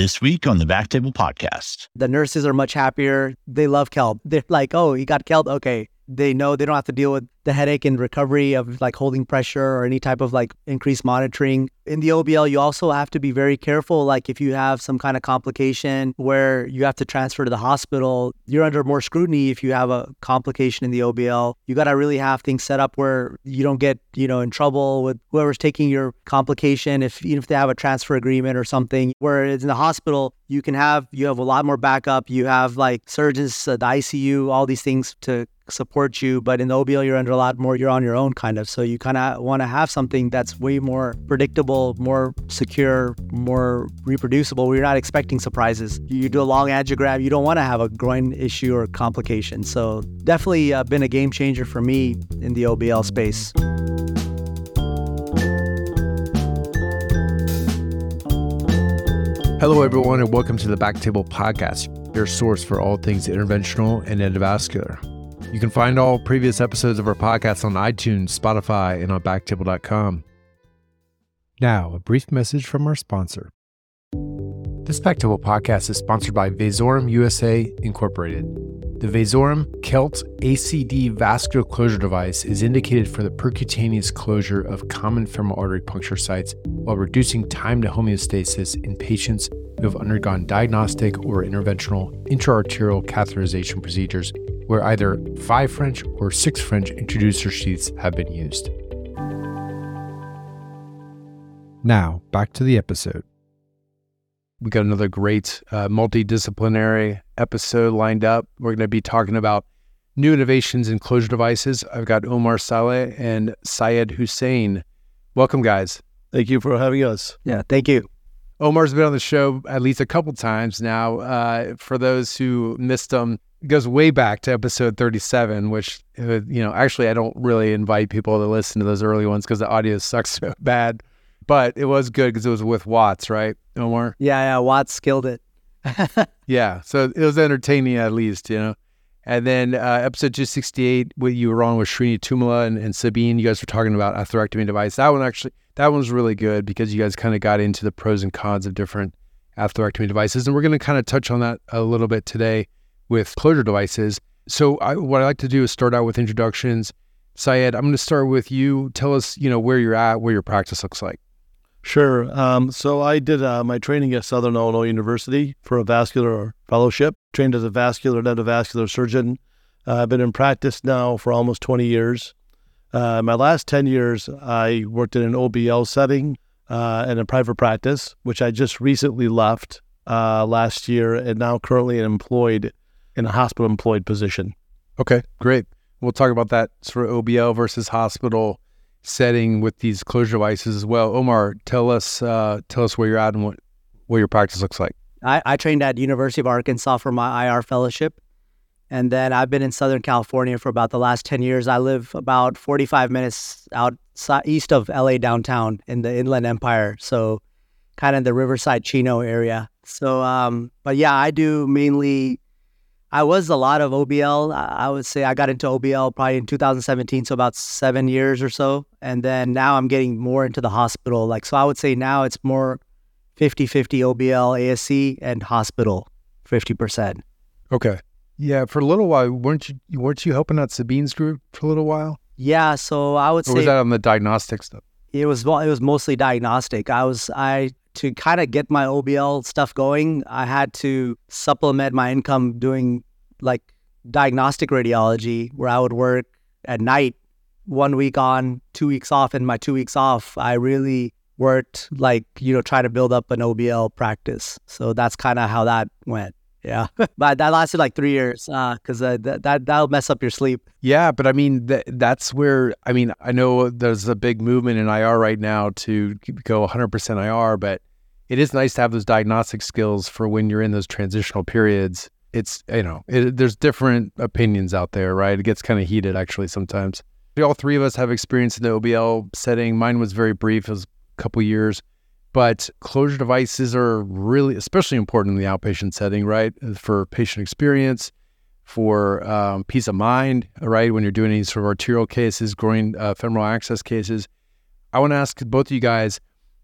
This week on the Back Table Podcast. The nurses are much happier. They love CELT. They're like, oh, he got CELT? Okay. They know they don't have to deal with the headache and recovery of like holding pressure or any type of like increased monitoring. In the OBL, you also have to be very careful. Like if you have some kind of complication where you have to transfer to the hospital, you're under more scrutiny if you have a complication in the OBL. You got to really have things set up where you don't get, you know, in trouble with whoever's taking your complication. If even if they have a transfer agreement or something, whereas in the hospital, you can have, you have a lot more backup. You have like surgeons, uh, the ICU, all these things to support you. But in the OBL, you're under a lot more, you're on your own kind of. So you kind of want to have something that's way more predictable, more secure, more reproducible where you're not expecting surprises. You do a long angiogram, you don't want to have a groin issue or complication. So definitely uh, been a game changer for me in the OBL space. Hello, everyone, and welcome to the Back Table Podcast, your source for all things interventional and endovascular. You can find all previous episodes of our podcast on iTunes, Spotify, and on backtable.com. Now, a brief message from our sponsor. This Backtable podcast is sponsored by Vasorum USA Incorporated. The Vasorum CELT ACD vascular closure device is indicated for the percutaneous closure of common femoral artery puncture sites while reducing time to hemostasis in patients who have undergone diagnostic or interventional intraarterial catheterization procedures where either 5 French or 6 French introducer sheaths have been used. Now, back to the episode. We got another great uh, multidisciplinary episode lined up. We're going to be talking about new innovations in closure devices. I've got Omar Saleh and Syed Hussain. Welcome, guys. Thank you for having us. Yeah, thank you. Omar's been on the show at least a couple times now. Uh, for those who missed him, goes way back to episode 37, which, uh, you know, actually, I don't really invite people to listen to those early ones because the audio sucks so bad. But it was good because it was with Watts, right, Omar? Yeah, yeah, Watts killed it. yeah, so it was entertaining at least, you know. And then uh, episode 268, what you were on with Srini Tummala and, and Sabine, you guys were talking about atherectomy device. That one actually, that one was really good because you guys kind of got into the pros and cons of different atherectomy devices. And we're going to kind of touch on that a little bit today with closure devices. So I, what I like to do is start out with introductions. Syed, I'm going to start with you. Tell us, you know, where you're at, where your practice looks like. Sure. Um, so I did uh, my training at Southern Illinois University for a vascular fellowship. Trained as a vascular and endovascular surgeon. Uh, I've been in practice now for almost 20 years. Uh, my last 10 years, I worked in an OBL setting uh, in a private practice, which I just recently left uh, last year, and now currently employed in a hospital employed position. Okay, great. We'll talk about that sort of OBL versus hospital setting with these closure devices as well. Omar, tell us uh, tell us where you're at and what what your practice looks like. I, I trained at University of Arkansas for my IR fellowship. And then I've been in Southern California for about the last 10 years. I live about 45 minutes out east of LA downtown in the Inland Empire. So kind of the Riverside Chino area. So, um, but yeah, I do mainly I was a lot of OBL. I would say I got into OBL probably in 2017, so about seven years or so. And then now I'm getting more into the hospital. Like, so I would say now it's more 50 50 OBL, ASC, and hospital 50%. Okay. Yeah. For a little while, weren't you, weren't you helping out Sabine's group for a little while? Yeah. So I would or say. was that on the diagnostic stuff? It was, it was mostly diagnostic. I was, I to kind of get my OBL stuff going, I had to supplement my income doing like diagnostic radiology, where I would work at night, one week on, two weeks off, and my two weeks off, I really worked like, you know, try to build up an OBL practice. So that's kind of how that went. Yeah, but that lasted like three years because uh, uh, that, that that'll mess up your sleep. Yeah, but I mean th- that's where I mean I know there's a big movement in IR right now to go 100% IR, but it is nice to have those diagnostic skills for when you're in those transitional periods. It's you know it, there's different opinions out there, right? It gets kind of heated actually sometimes. All three of us have experience in the OBL setting. Mine was very brief; it was a couple years but closure devices are really, especially important in the outpatient setting, right? For patient experience, for um, peace of mind, right? When you're doing any sort of arterial cases, groin uh, femoral access cases. I want to ask both of you guys,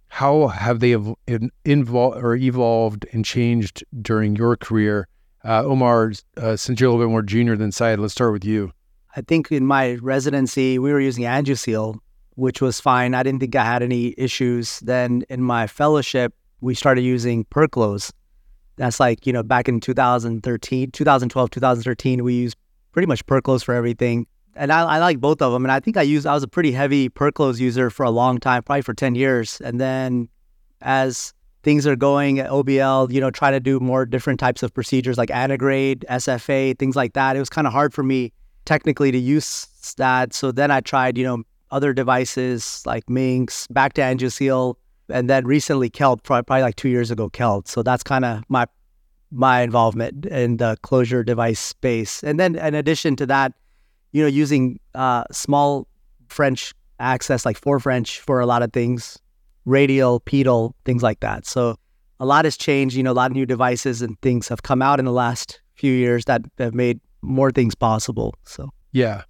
how have they ev- in, invol- or evolved and changed during your career? Uh, Omar, uh, since you're a little bit more junior than Syed, let's start with you. I think in my residency, we were using Angioseal, which was fine. I didn't think I had any issues. Then in my fellowship, we started using Perclose. That's like, you know, back in 2013, 2012, 2013, we used pretty much Perclose for everything. And I, I like both of them. And I think I used, I was a pretty heavy Perclose user for a long time, probably for 10 years. And then as things are going at OBL, you know, try to do more different types of procedures like antegrade, SFA, things like that. It was kind of hard for me technically to use that. So then I tried, you know, other devices like Minx, back to Angioseal, and then recently CELT, probably like two years ago, CELT. So that's kind of my my involvement in the closure device space. And then in addition to that, you know, using uh, small French access like four French for a lot of things, radial, pedal, things like that. So a lot has changed. You know, a lot of new devices and things have come out in the last few years that have made more things possible. So yeah,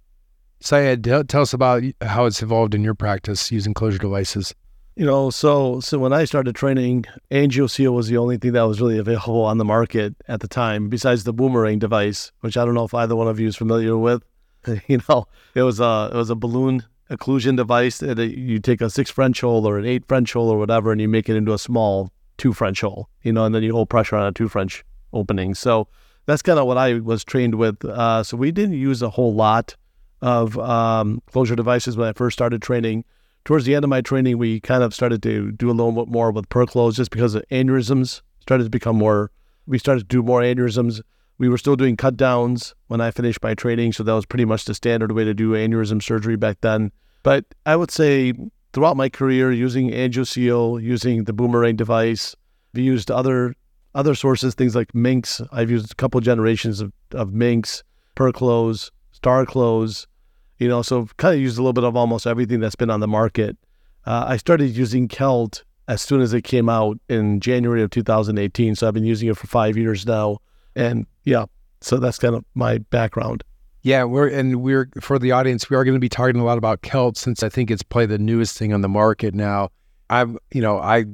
Syed, tell us about how it's evolved in your practice using closure devices. You know, so so when I started training, AngioSeal was the only thing that was really available on the market at the time, besides the boomerang device, which I don't know if either one of you is familiar with. you know, it was a it was a balloon occlusion device that you take a six French hole or an eight French hole or whatever, and you make it into a small two French hole. You know, and then you hold pressure on a two French opening. So that's kind of what I was trained with. Uh, so we didn't use a whole lot of um, closure devices when I first started training towards the end of my training, we kind of started to do a little bit more with Perclose just because of aneurysms started to become more. We started to do more aneurysms. We were still doing cut downs when I finished my training, so that was pretty much the standard way to do aneurysm surgery back then. But I would say throughout my career, using AngioSeal, using the boomerang device, we used other other sources, things like Minx. I've used a couple generations of, of Minx, Perclose, Starclose, you know, so kind of used a little bit of almost everything that's been on the market. Uh, I started using CELT as soon as it came out in January of 2018. So I've been using it for five years now. And yeah, so that's kind of my background. Yeah, we're and we're for the audience, we are going to be talking a lot about CELT since I think it's probably the newest thing on the market now. I'm, you know I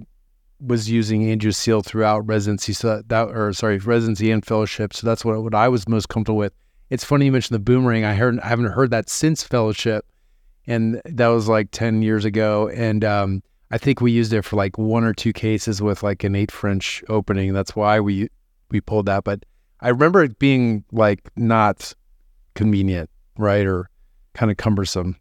was using Angioseal throughout residency, so that or sorry residency and fellowship, so that's what what I was most comfortable with. It's funny you mentioned the boomerang. I heard I haven't heard that since fellowship, and that was like ten years ago. And um, I think we used it for like one or two cases with like an eight French opening. That's why we we pulled that. But I remember it being like not convenient, right, or kind of cumbersome.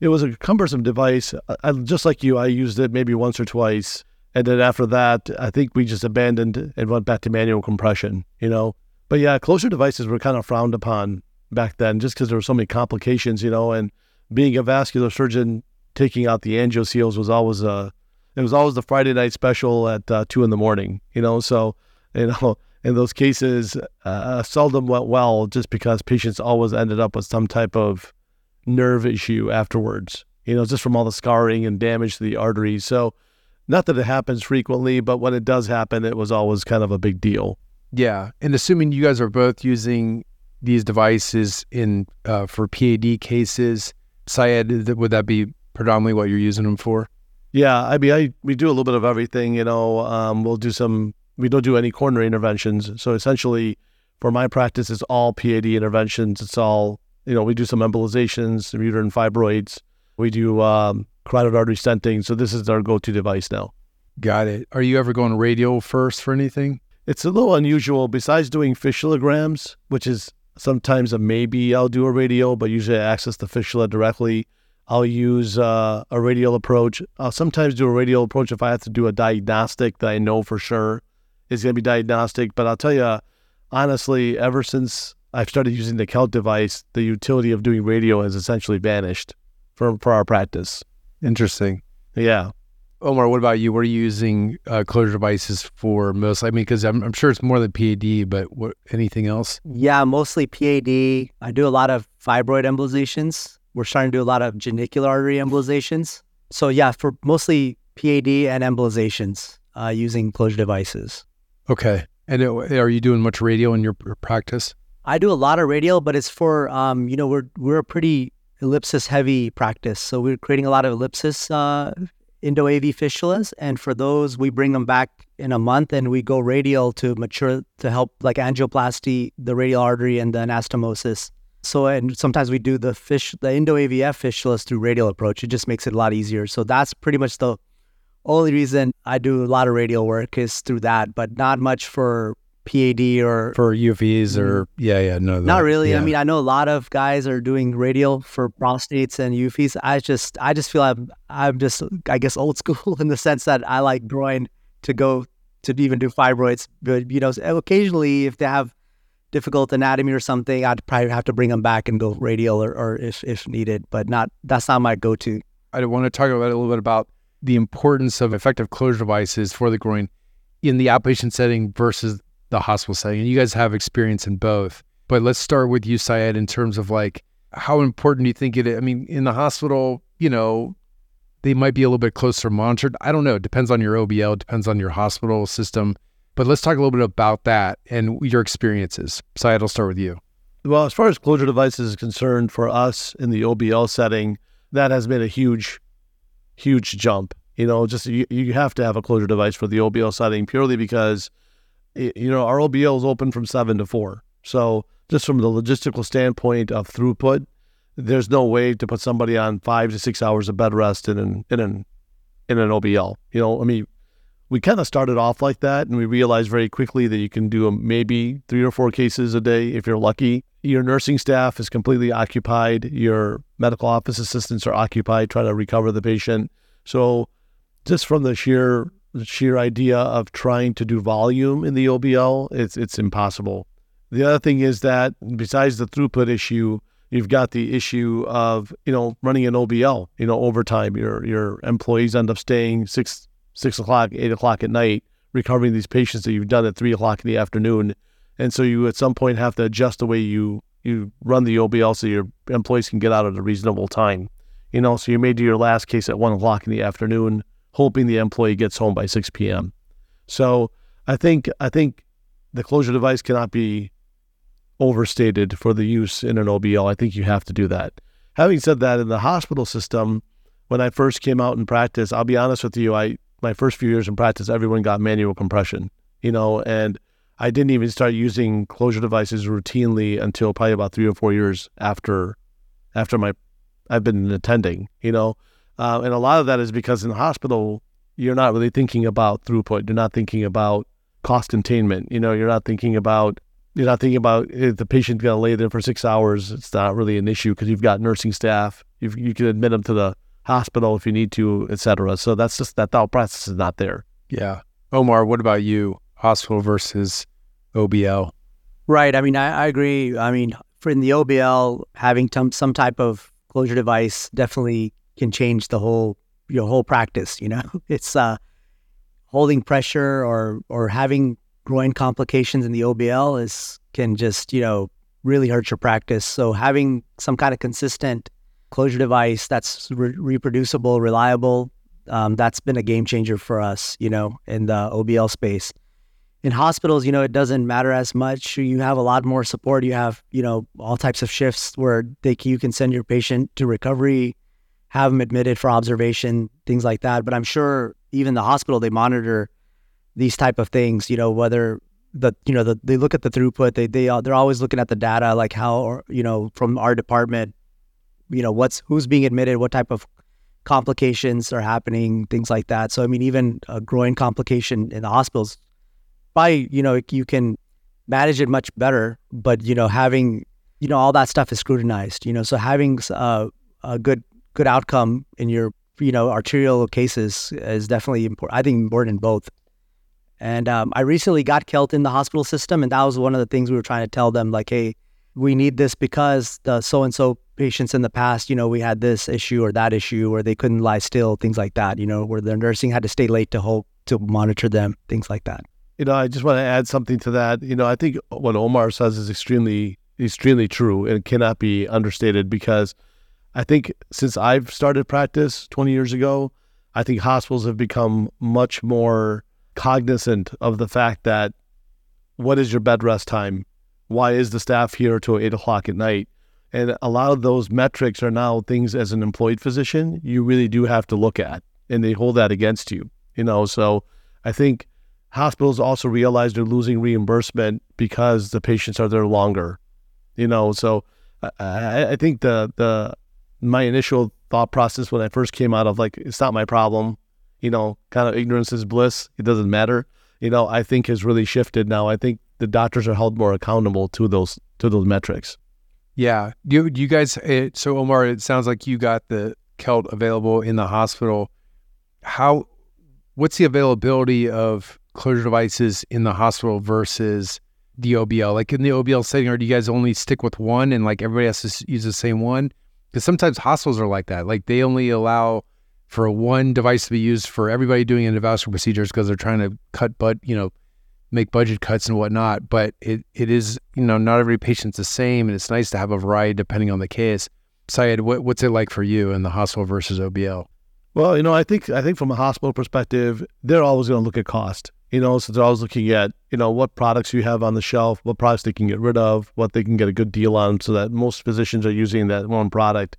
It was a cumbersome device. I, just like you, I used it maybe once or twice, and then after that, I think we just abandoned and went back to manual compression. You know, but yeah, closure devices were kind of frowned upon back then just because there were so many complications, you know, and being a vascular surgeon, taking out the angioseals was always a, it was always the Friday night special at uh, two in the morning, you know, so, you know, in those cases, uh, seldom went well just because patients always ended up with some type of nerve issue afterwards, you know, just from all the scarring and damage to the arteries. So, not that it happens frequently, but when it does happen, it was always kind of a big deal. Yeah, and assuming you guys are both using these devices in uh, for PAD cases, Syed, would that be predominantly what you're using them for? Yeah, I mean, I we do a little bit of everything. You know, um, we'll do some. We don't do any coronary interventions. So essentially, for my practice, it's all PAD interventions. It's all you know. We do some embolizations, some uterine fibroids. We do um, carotid artery stenting. So this is our go-to device now. Got it. Are you ever going radial first for anything? It's a little unusual. Besides doing fistulograms, which is sometimes a maybe I'll do a radial, but usually I access the fistula directly. I'll use uh, a radial approach. I'll sometimes do a radial approach if I have to do a diagnostic that I know for sure is going to be diagnostic. But I'll tell you, honestly, ever since I've started using the CELT device, the utility of doing radial has essentially vanished for, for our practice. Interesting. Yeah. Omar, what about you? What are you using uh, closure devices for most? I mean, because I'm, I'm, sure it's more than PAD, but what, anything else? Yeah, mostly PAD. I do a lot of fibroid embolizations. We're starting to do a lot of genicular artery embolizations. So yeah, for mostly PAD and embolizations uh, using closure devices. Okay. And it, are you doing much radial in your practice? I do a lot of radial, but it's for um, you know, we're we're a pretty Ellipsys heavy practice, so we're creating a lot of Ellipsys uh, Indo AV fistulas, and for those we bring them back in a month, and we go radial to mature to help like angioplasty, the radial artery, and the anastomosis. So and sometimes we do the fish the Indo AVF fistulas through radial approach. It just makes it a lot easier. So that's pretty much the only reason I do a lot of radial work is through that, but not much for PAD or for UVs or mm. yeah, yeah, no, not really. yeah. I mean, I know a lot of guys are doing radial for prostates and UFEs. I just, I just feel I'm, I'm just, I guess, old school in the sense that I like groin to go to even do fibroids. But you know, occasionally if they have difficult anatomy or something, I'd probably have to bring them back and go radial or, or if if needed. But not, that's not my go-to. I want to talk about a little bit about the importance of effective closure devices for the groin in the outpatient setting versus the hospital setting. And you guys have experience in both. But let's start with you, Syed, in terms of like how important do you think it is? I mean, in the hospital, you know, they might be a little bit closer monitored. I don't know. It depends on your OBL, depends on your hospital system. But let's talk a little bit about that and your experiences. Syed, I'll start with you. Well, as far as closure devices is concerned, for us in the OBL setting, that has been a huge, huge jump. You know, just you, you have to have a closure device for the OBL setting purely because you know, our OBL is open from seven to four. So just from the logistical standpoint of throughput, there's no way to put somebody on five to six hours of bed rest in an in an in an OBL. You know, I mean, we kind of started off like that, and we realized very quickly that you can do maybe three or four cases a day if you're lucky. Your nursing staff is completely occupied. Your medical office assistants are occupied trying to recover the patient. So, just from the sheer sheer idea of trying to do volume in the OBL, it's it's impossible. The other thing is that besides the throughput issue, you've got the issue of you know running an OBL. You know, overtime. Your your employees end up staying six six o'clock, eight o'clock at night, recovering these patients that you've done at three o'clock in the afternoon, and so you at some point have to adjust the way you you run the OBL so your employees can get out at a reasonable time. You know, so you may do your last case at one o'clock in the afternoon hoping the employee gets home by 6 p.m. So I think I think the closure device cannot be overstated for the use in an OBL. I think you have to do that. Having said that, in the hospital system, when I first came out in practice, I'll be honest with you, I my first few years in practice, everyone got manual compression, you know, and I didn't even start using closure devices routinely until probably about three or four years after after my I've been attending, you know. Uh, and a lot of that is because in the hospital, you're not really thinking about throughput. You're not thinking about cost containment. You know, you're not thinking about you're not thinking about if the patient's going to lay there for six hours. It's not really an issue because you've got nursing staff. You've, you can admit them to the hospital if you need to, et cetera. So that's just that thought process is not there. Yeah. Omar, what about you? Hospital versus OBL? Right. I mean, I, I agree. I mean, for in the OBL, having t- some type of closure device definitely can change the whole your whole practice. You know, it's uh, holding pressure or or having groin complications in the OBL is can just you know really hurt your practice. So having some kind of consistent closure device that's re- reproducible, reliable, um, that's been a game changer for us. You know, in the OBL space. In hospitals, you know, it doesn't matter as much. You have a lot more support. You have, you know, all types of shifts where they you can send your patient to recovery have them admitted for observation, things like that. But I'm sure even the hospital they monitor these type of things. You know whether the you know the, they look at the throughput. They they they're always looking at the data, like how you know from our department, you know what's who's being admitted, what type of complications are happening, things like that. So I mean, even a groin complication in the hospitals, by you know you can manage it much better. But you know having you know all that stuff is scrutinized. You know so having uh, a good good outcome in your you know arterial cases is definitely important. I think important in both. And um, I recently got CELT in the hospital system, and that was one of the things we were trying to tell them, like, hey, we need this because the so and so patients in the past, you know, we had this issue or that issue, where they couldn't lie still, things like that, you know, where the nursing had to stay late to hope to monitor them, things like that. You know, I just want to add something to that. You know, I think what Omar says is extremely, extremely true and cannot be understated because I think since I've started practice 20 years ago, I think hospitals have become much more cognizant of the fact that what is your bed rest time? Why is the staff here till eight o'clock at night? And a lot of those metrics are now things as an employed physician you really do have to look at. and they hold that against you. You know, so I think hospitals also realize they're losing reimbursement because the patients are there longer. You know, so I, I think the the my initial thought process when I first came out of like it's not my problem, you know, kind of ignorance is bliss. It doesn't matter. You know, I think has really shifted now. I think the doctors are held more accountable to those to those metrics. Yeah. You you guys it, so Omar, it sounds like you got the CELT available in the hospital. How what's the availability of closure devices in the hospital versus the OBL? Like in the OBL setting, or do you guys only stick with one and like everybody has to use the same one? Because sometimes hospitals are like that. Like they only allow for one device to be used for everybody doing endovascular procedures because they're trying to cut, but you know, make budget cuts and whatnot. But it it is you know not every patient's the same, and it's nice to have a variety depending on the case. Syed, what, what's it like for you in the hospital versus OBL? Well, you know, I think I think from a hospital perspective, they're always going to look at cost. You know, so they're always looking at you know what products you have on the shelf, what products they can get rid of, what they can get a good deal on, so that most physicians are using that one product.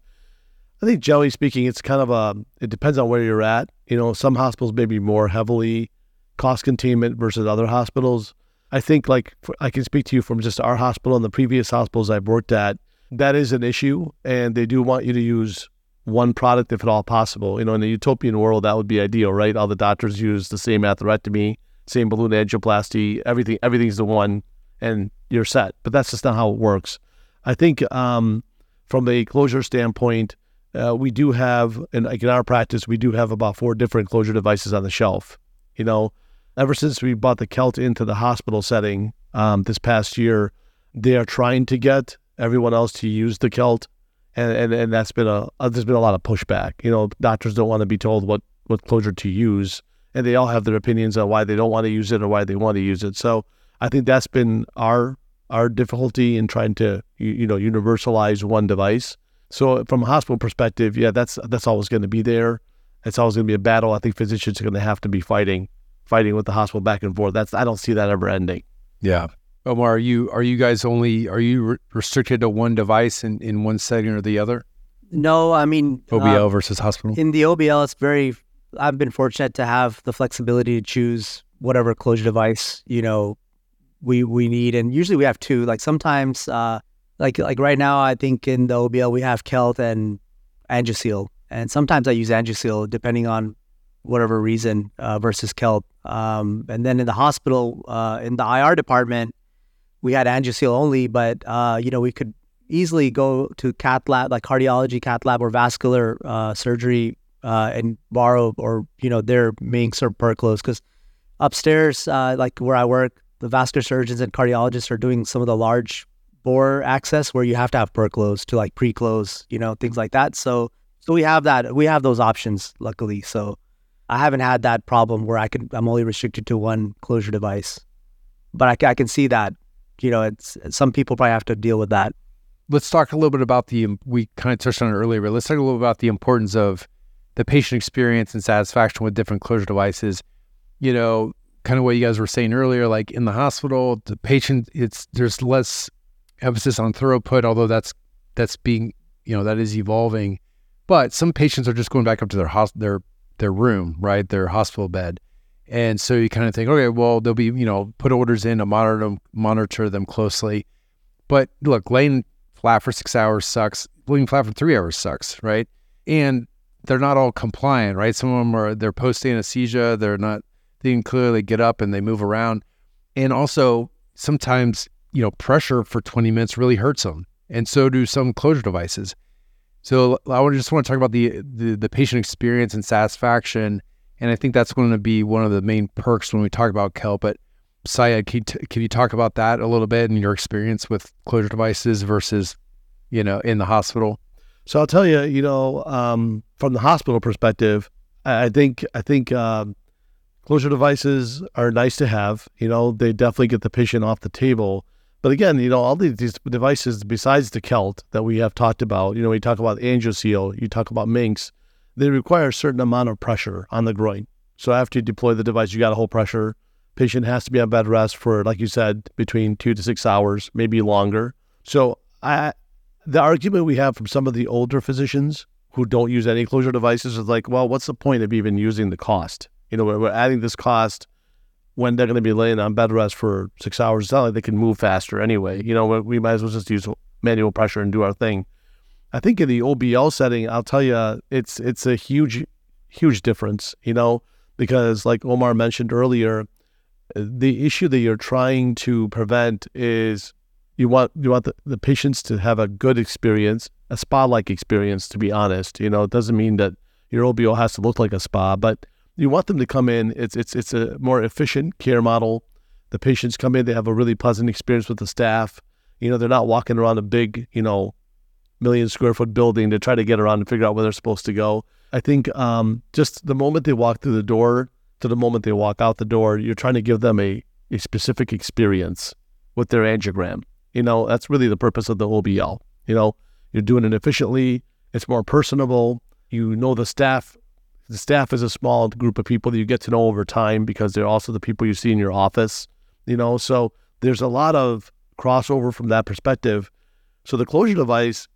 I think generally speaking, it's kind of a it depends on where you're at. You know, some hospitals may be more heavily cost containment versus other hospitals. I think like I can speak to you from just our hospital and the previous hospitals I've worked at. That is an issue, and they do want you to use one product if at all possible. You know, in a utopian world, that would be ideal, right? All the doctors use the same atherectomy, same balloon angioplasty, everything. Everything's the one, and you're set. But that's just not how it works. I think um, from a closure standpoint, uh, we do have, and like in our practice, we do have about four different closure devices on the shelf. You know, ever since we brought the CELT into the hospital setting um, this past year, they are trying to get everyone else to use the CELT, and and, and that's been a uh, there's been a lot of pushback. You know, doctors don't want to be told what what closure to use, and they all have their opinions on why they don't want to use it or why they want to use it. So I think that's been our our difficulty in trying to you, you know universalize one device. So from a hospital perspective, yeah, that's that's always going to be there. It's always going to be a battle. I think physicians are going to have to be fighting fighting with the hospital back and forth. That's I don't see that ever ending. Yeah. Omar, are you are you guys only are you re- restricted to one device in, in one setting or the other? No, I mean OBL uh, versus hospital. In the OBL, it's very. I've been fortunate to have the flexibility to choose whatever closure device you know we we need, and usually we have two. Like sometimes, uh, like like right now, I think in the OBL we have CELT and Angioseal, and sometimes I use Angioseal depending on whatever reason uh, versus CELT. Um, and then in the hospital, uh, in the IR department, we had Angioseal only, but uh, you know we could easily go to cath lab, like cardiology cath lab or vascular uh, surgery, uh, and borrow or you know their Minx or Perclose because upstairs, uh, like where I work, the vascular surgeons and cardiologists are doing some of the large bore access where you have to have per Perclose to like pre-close, you know, things like that. So so we have that. We have those options, luckily. So I haven't had that problem where I can I'm only restricted to one closure device, but I, I can see that you know it's some people probably have to deal with that. Let's talk a little bit about the we kind of touched on it earlier, but let's talk a little about the importance of the patient experience and satisfaction with different closure devices. You know, kind of what you guys were saying earlier, like in the hospital, the patient it's there's less emphasis on throughput, although that's that's being you know that is evolving. But some patients are just going back up to their house their their room, right? Their hospital bed. And so you kind of think, okay, well, they'll be, you know, put orders in to monitor them, monitor them closely. But look, laying flat for six hours sucks. Laying flat for three hours sucks, right? And they're not all compliant, right? Some of them are they're post anesthesia. They're not. They can clearly get up and they move around. And also sometimes, you know, pressure for 20 minutes really hurts them. And so do some closure devices. So I just want to talk about the, the, the patient experience and satisfaction, and I think that's going to be one of the main perks when we talk about CELT. But Syed, can you, t- can you talk about that a little bit and your experience with closure devices versus, you know, in the hospital? So I'll tell you, you know, um, from the hospital perspective, I, think I think um, closure devices are nice to have. You know, they definitely get the patient off the table. But again, you know, all these, devices besides the CELT that we have talked about, you know, we talk about Angioseal, you talk about Minx, they require a certain amount of pressure on the groin. So after you deploy the device, you got to hold pressure. Patient has to be on bed rest for, like you said, between two to six hours, maybe longer. So I, the argument we have from some of the older physicians who don't use any closure devices is like, well, what's the point of even using the cost? You know, we're, adding this cost when they're going to be laying on bed rest for six hours. It's not like they can move faster anyway. You know, we- we might as well just use manual pressure and do our thing. I think in the OBL setting, I'll tell you, it's it's a huge, huge difference. You know, because like Omar mentioned earlier, the issue that you're trying to prevent is you want you want the, the patients to have a good experience, a spa-like experience. To be honest, you know, it doesn't mean that your OBL has to look like a spa, but you want them to come in. It's it's it's a more efficient care model. The patients come in, they have a really pleasant experience with the staff. You know, they're not walking around a big, you know, million square foot building to try to get around and figure out where they're supposed to go. I think um, just the moment they walk through the door to the moment they walk out the door, you're trying to give them a, a specific experience with their angiogram. You know, that's really the purpose of the OBL. You know, you're doing it efficiently, it's more personable. You know the staff. The staff is a small group of people that you get to know over time because they're also the people you see in your office. You know, so there's a lot of crossover from that perspective. So the closure device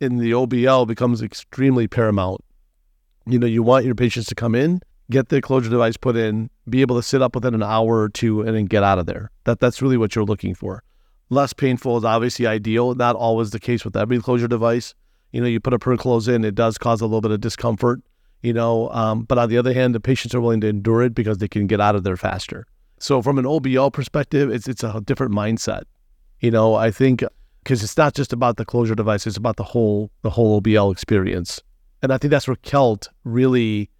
in the OBL becomes extremely paramount. You know, you want your patients to come in, get the closure device put in, be able to sit up within an hour or two, and then get out of there. That that's really what you're looking for. Less painful is obviously ideal. Not always the case with every closure device. You know, you put a perclose in, it does cause a little bit of discomfort. You know, um, but on the other hand, the patients are willing to endure it because they can get out of there faster. So from an OBL perspective, it's it's a different mindset. You know, I think because it's not just about the closure device; it's about the whole the whole OBL experience. And I think that's where CELT really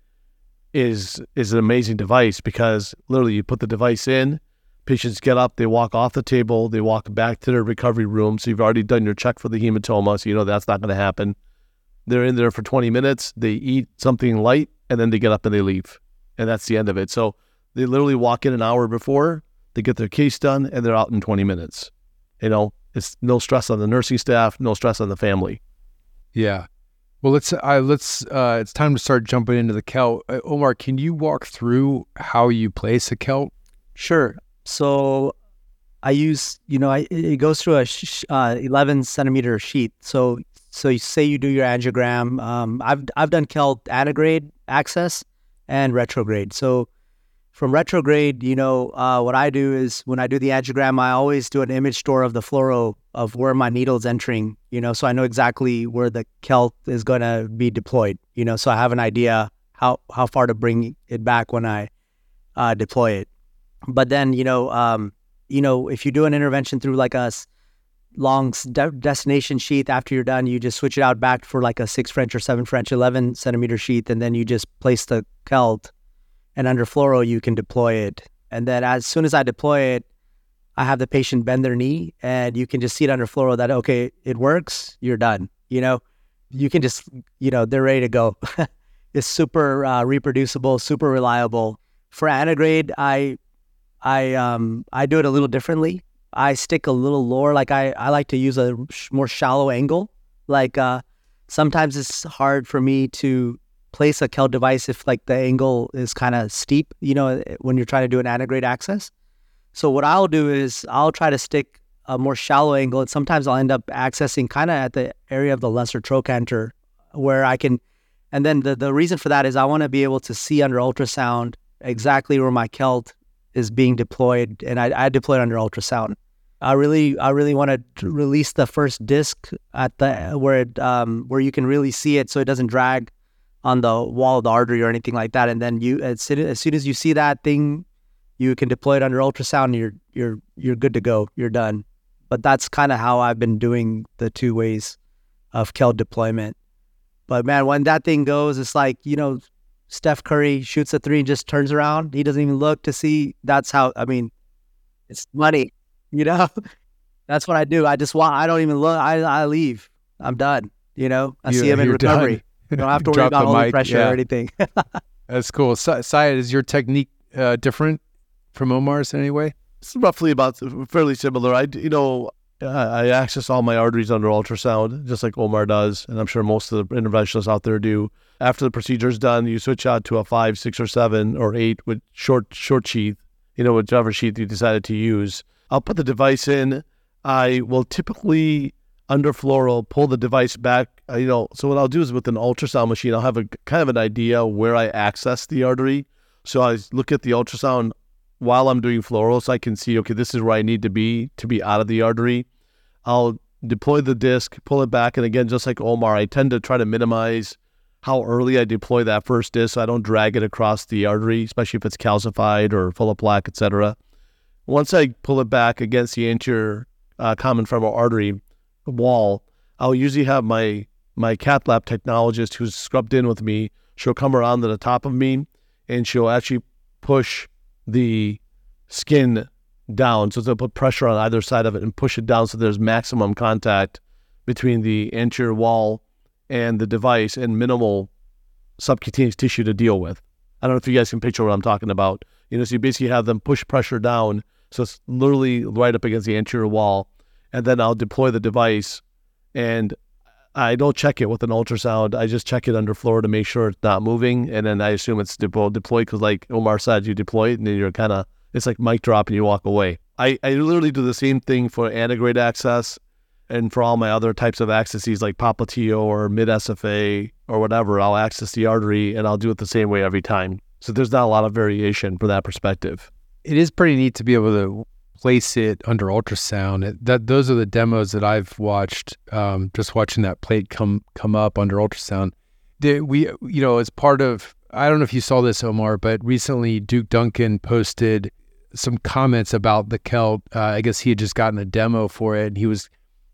is is an amazing device because literally you put the device in, patients get up, they walk off the table, they walk back to their recovery room. So you've already done your check for the hematoma, so you know that's not going to happen. They're in there for 20 minutes, they eat something light, and then they get up and they leave. And that's the end of it. So they literally walk in an hour before, they get their case done, and they're out in 20 minutes. You know, it's no stress on the nursing staff, no stress on the family. Yeah. Well, let's uh, let's uh, it's time to start jumping into the CELT. Uh, Omar, can you walk through how you place a CELT? Sure. So I use, you know, I, it goes through a sh- uh, 11 centimeter sheath. So, so you say you do your angiogram. Um, I've I've done CELT antegrade access and retrograde. So from retrograde, you know, uh, what I do is when I do the angiogram, I always do an image store of the fluoro of where my needle's entering. You know, so I know exactly where the CELT is going to be deployed. You know, so I have an idea how how far to bring it back when I uh, deploy it. But then, you know, um, you know, if you do an intervention through like a long de- destination sheath, after you're done, you just switch it out back for like a six French or seven French, eleven centimeter sheath, and then you just place the CELT, and under fluoro you can deploy it. And then as soon as I deploy it, I have the patient bend their knee, and you can just see it under fluoro that okay, it works. You're done. You know, you can just you know they're ready to go. it's super uh, reproducible, super reliable. For antegrade, I I um I do it a little differently. I stick a little lower. Like I I like to use a sh- more shallow angle. Like uh, sometimes it's hard for me to place a CELT device if like the angle is kind of steep. You know, when you're trying to do an antegrade access. So what I'll do is I'll try to stick a more shallow angle, and sometimes I'll end up accessing kind of at the area of the lesser trochanter, where I can. And then the the reason for that is I want to be able to see under ultrasound exactly where my CELT is being deployed, and I, I deploy it under ultrasound. I really, I really want to release the first disc at the where it, um, where you can really see it, so it doesn't drag on the wall of the artery or anything like that. And then you, as soon as, soon as you see that thing, you can deploy it under ultrasound. And you're, you're, you're good to go. You're done. But that's kind of how I've been doing the two ways of CELT deployment. But man, when that thing goes, it's like you know, Steph Curry shoots a three and just turns around. He doesn't even look to see. That's how. I mean, it's money. You know, that's what I do. I just want. I don't even look. I I leave. I'm done. You know, I You- see him in you're done. recovery. You don't have to worry Drop about the holding pressure yeah. or anything. That's cool. Si- Syed, is your technique uh, different from Omar's in any way? It's roughly about fairly similar. I, you know, I access all my arteries under ultrasound, just like Omar does, and I'm sure most of the interventionalists out there do. After the procedure's done, you switch out to a five, six, or seven, or eight with short short sheath. You know, whichever sheath you decided to use. I'll put the device in. I will typically under fluoro, pull the device back. You know, so what I'll do is with an ultrasound machine, I'll have a kind of an idea where I access the artery. So I look at the ultrasound while I'm doing fluoro, so I can see, okay, this is where I need to be to be out of the artery. I'll deploy the disc, pull it back, and again, just like Omar, I tend to try to minimize how early I deploy that first disc so I don't drag it across the artery, especially if it's calcified or full of plaque, etc. Once I pull it back against the anterior uh, common femoral artery wall, I'll usually have my my cath lab technologist who's scrubbed in with me. She'll come around to the top of me, and she'll actually push the skin down. So they'll put pressure on either side of it and push it down so there's maximum contact between the anterior wall and the device and minimal subcutaneous tissue to deal with. I don't know if you guys can picture what I'm talking about. You know, so you basically have them push pressure down. So it's literally right up against the anterior wall. And then I'll deploy the device and I don't check it with an ultrasound. I just check it under fluoro to make sure it's not moving. And then I assume it's deployed because, like Omar said, you deploy it and then you're kind of, it's like mic drop and you walk away. I, I literally do the same thing for antegrade access and for all my other types of accesses like popliteal or mid SFA or whatever, I'll access the artery and I'll do it the same way every time. So there's not a lot of variation from that perspective. It is pretty neat to be able to place it under ultrasound. It, that those are the demos that I've watched. Um, just watching that plate come come up under ultrasound. The, we you know as part of I don't know if you saw this Omar, but recently Duke Duncan posted some comments about the CELT. Uh, I guess he had just gotten a demo for it, and he was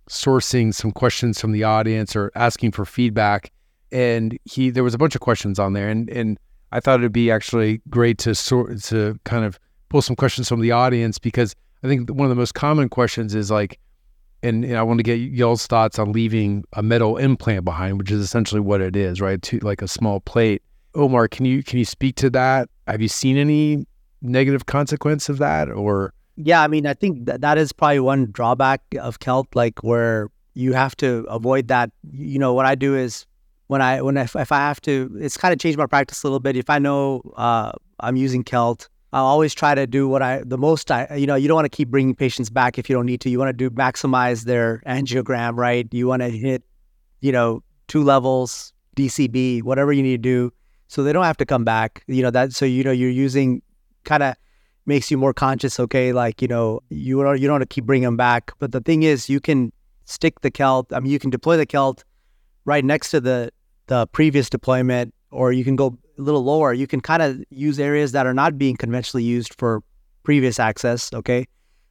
sourcing some questions from the audience or asking for feedback. And he there was a bunch of questions on there, and and I thought it'd be actually great to sort to kind of pull some questions from the audience because I think one of the most common questions is like, and, and I want to get y'all's thoughts on leaving a metal implant behind, which is essentially what it is, right? To like a small plate. Omar, can you can you speak to that? Have you seen any negative consequence of that, or yeah, I mean, I think that, that is probably one drawback of CELT, like where you have to avoid that. You know, what I do is when I when if, if I have to, it's kind of changed my practice a little bit. If I know uh, I'm using CELT, I'll always try to do what I the most. I you know, you don't want to keep bringing patients back if you don't need to. You want to do maximize their angiogram, right? You want to hit, you know, two levels DCB, whatever you need to do, so they don't have to come back. You know that. So you know, you're using kind of makes you more conscious. Okay, like you know, you don't you don't want to keep bringing them back. But the thing is, you can stick the CELT. I mean, you can deploy the CELT right next to the the previous deployment, or you can go a little lower. You can kind of use areas that are not being conventionally used for previous access. Okay.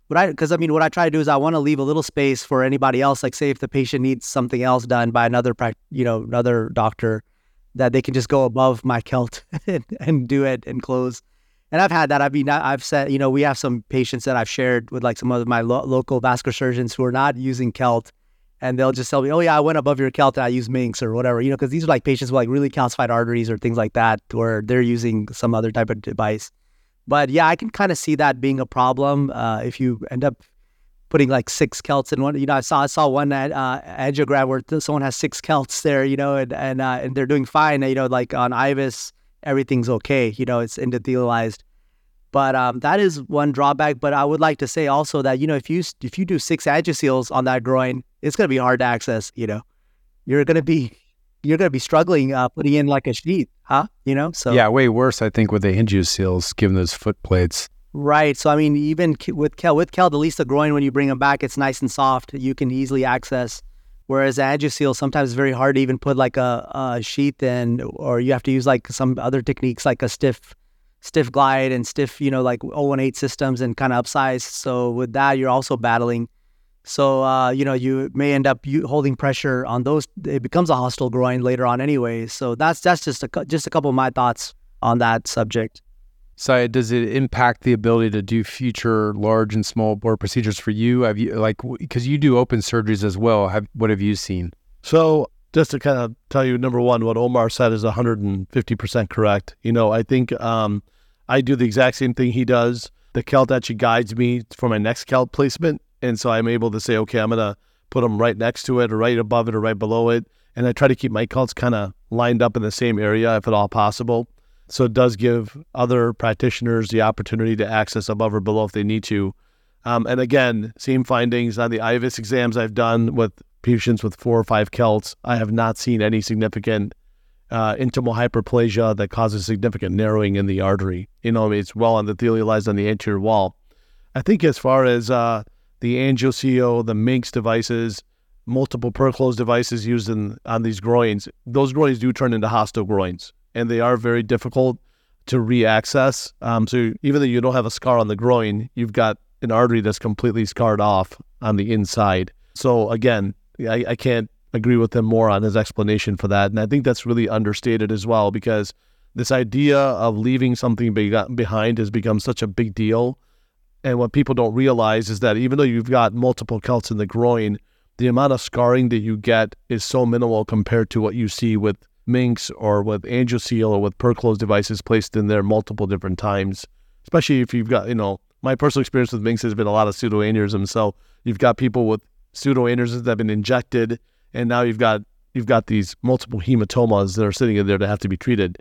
But I, because I mean, what I try to do is I want to leave a little space for anybody else. Like, say, if the patient needs something else done by another, you know, another doctor, that they can just go above my CELT and, and do it and close and I've had that. I mean, I've said, you know, we have some patients that I've shared with like some of my lo- local vascular surgeons who are not using CELT, and they'll just tell me, oh yeah, I went above your CELT and I use Minx or whatever, you know, because these are like patients with like really calcified arteries or things like that, where they're using some other type of device. But yeah, I can kind of see that being a problem uh, if you end up putting like six CELTs in one. You know, I saw I saw one uh, angiogram where someone has six CELTs there, you know, and and uh, and they're doing fine. You know, like on IVUS everything's okay. You know, it's endothelialized. But um, that is one drawback. But I would like to say also that you know if you if you do six angioseals on that groin, it's going to be hard to access. You know, you're going to be you're going to be struggling uh, putting in like a sheath, huh? You know, so yeah, way worse I think with the angioseals given those foot plates. Right. So I mean, even with CELT, with CELT, at least the groin when you bring them back, it's nice and soft. You can easily access. Whereas Angioseal, sometimes it's very hard to even put like a, a sheath in, or you have to use like some other techniques like a stiff, stiff glide and stiff, you know, like 018 systems and kind of upsize. So with that, you're also battling. So uh, you know, you may end up holding pressure on those. It becomes a hostile groin later on, anyway. So that's that's just a just a couple of my thoughts on that subject. So does it impact the ability to do future large and small bore procedures for you? Have you like because you do open surgeries as well? Have what have you seen? So just to kind of tell you, number one, what Omar said is 150% correct. You know, I think um, I do the exact same thing he does. The CELT actually guides me for my next CELT placement. And so I'm able to say, okay, I'm going to put them right next to it or right above it or right below it. And I try to keep my CELTs kind of lined up in the same area if at all possible. So it does give other practitioners the opportunity to access above or below if they need to. Um, and again, same findings on the IVUS exams I've done with patients with four or five CELTs, I have not seen any significant uh, intimal hyperplasia that causes significant narrowing in the artery. You know, it's well endothelialized on the anterior wall. I think as far as uh, the Angioseal, the MINX devices, multiple Perclose devices used in on these groins, those groins do turn into hostile groins, and they are very difficult to re-access. Um, so even though you don't have a scar on the groin, you've got an artery that's completely scarred off on the inside. So again, I, I can't agree with him more on his explanation for that, and I think that's really understated as well because this idea of leaving something behind has become such a big deal. And what people don't realize is that even though you've got multiple CELTs in the groin, the amount of scarring that you get is so minimal compared to what you see with MINX or with AngioSeal or with Perclose devices placed in there multiple different times. Especially if you've got, you know, my personal experience with MINX has been a lot of pseudoaneurysms. So you've got people with pseudoaneurysms that have been injected, and now you've got you've got these multiple hematomas that are sitting in there that have to be treated.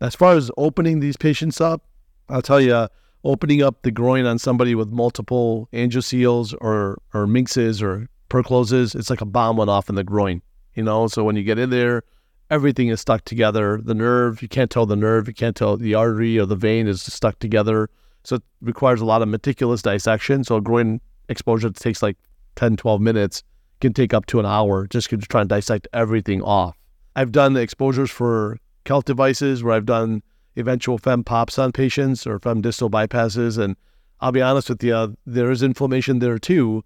As far as opening these patients up, I'll tell you, opening up the groin on somebody with multiple angioseals or or MINXs or Percloses, it's like a bomb went off in the groin. You know, so when you get in there, everything is stuck together. The nerve, you can't tell the nerve, you can't tell the artery or the vein is stuck together. So it requires a lot of meticulous dissection. So a groin exposure takes like 10, 12 minutes can take up to an hour just to try and dissect everything off. I've done the exposures for CELT devices where I've done eventual fem pops on patients or fem distal bypasses. And I'll be honest with you, there is inflammation there too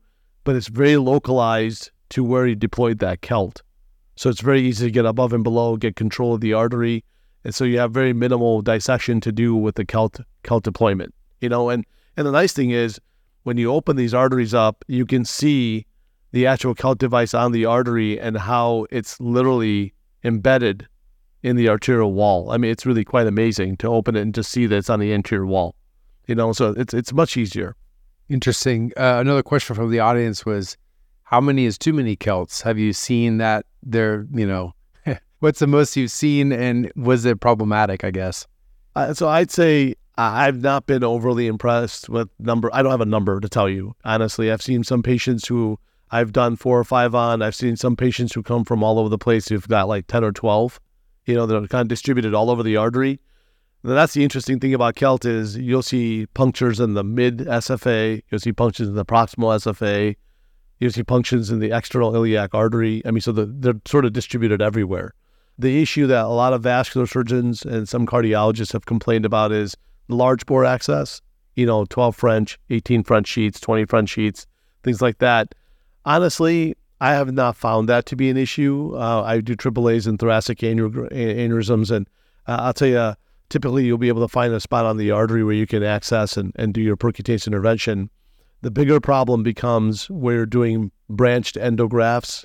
but it's very localized to where you deployed that CELT. So it's very easy to get above and below, get control of the artery. And so you have very minimal dissection to do with the CELT, CELT deployment. You know, and, and the nice thing is when you open these arteries up, you can see the actual CELT device on the artery and how it's literally embedded in the arterial wall. I mean, it's really quite amazing to open it and to see that it's on the anterior wall. You know, so it's it's much easier. Interesting. Uh, another question from the audience was, how many is too many CELTs? Have you seen that they're, you know, what's the most you've seen and was it problematic, I guess? Uh, so I'd say I've not been overly impressed with number. I don't have a number to tell you. Honestly, I've seen some patients who I've done four or five on. I've seen some patients who come from all over the place who've got like 10 or 12, you know, they're kind of distributed all over the artery. That's the interesting thing about CELT is you'll see punctures in the mid SFA, you'll see punctures in the proximal SFA, you'll see punctures in the external iliac artery. I mean, so the, they're sort of distributed everywhere. The issue that a lot of vascular surgeons and some cardiologists have complained about is large bore access. You know, 12 French, 18 French sheets, 20 French sheets, things like that. Honestly, I have not found that to be an issue. Uh, I do AAAs and thoracic aneurysms, and uh, I'll tell you typically you'll be able to find a spot on the artery where you can access and, and do your percutaneous intervention. The bigger problem becomes where you're doing branched endografts,